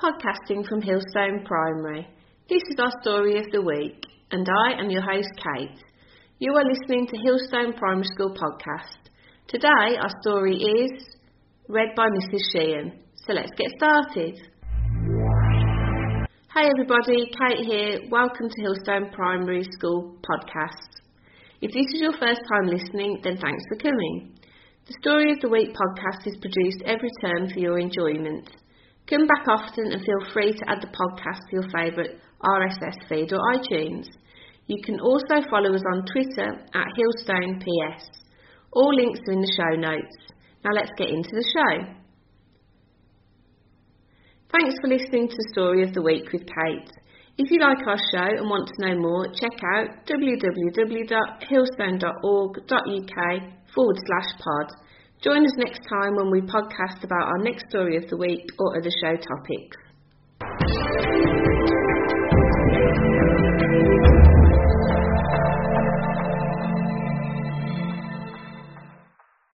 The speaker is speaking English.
broadcasting from Hillstone Primary. This is our story of the week, and I am your host, Kate. You are listening to Hillstone Primary School podcast. Today, our story is read by Mrs. Sheehan. So let's get started. Hey everybody, Kate here. Welcome to Hillstone Primary School podcast. If this is your first time listening, then thanks for coming. The Story of the Week podcast is produced every term for your enjoyment. Come back often and feel free to add the podcast to your favourite RSS feed or iTunes. You can also follow us on Twitter at HillstonePS. All links are in the show notes. Now let's get into the show. Thanks for listening to Story of the Week with Kate. If you like our show and want to know more, check out www.hillstone.org.uk forward slash pod. Join us next time when we podcast about our next story of the week or other show topics.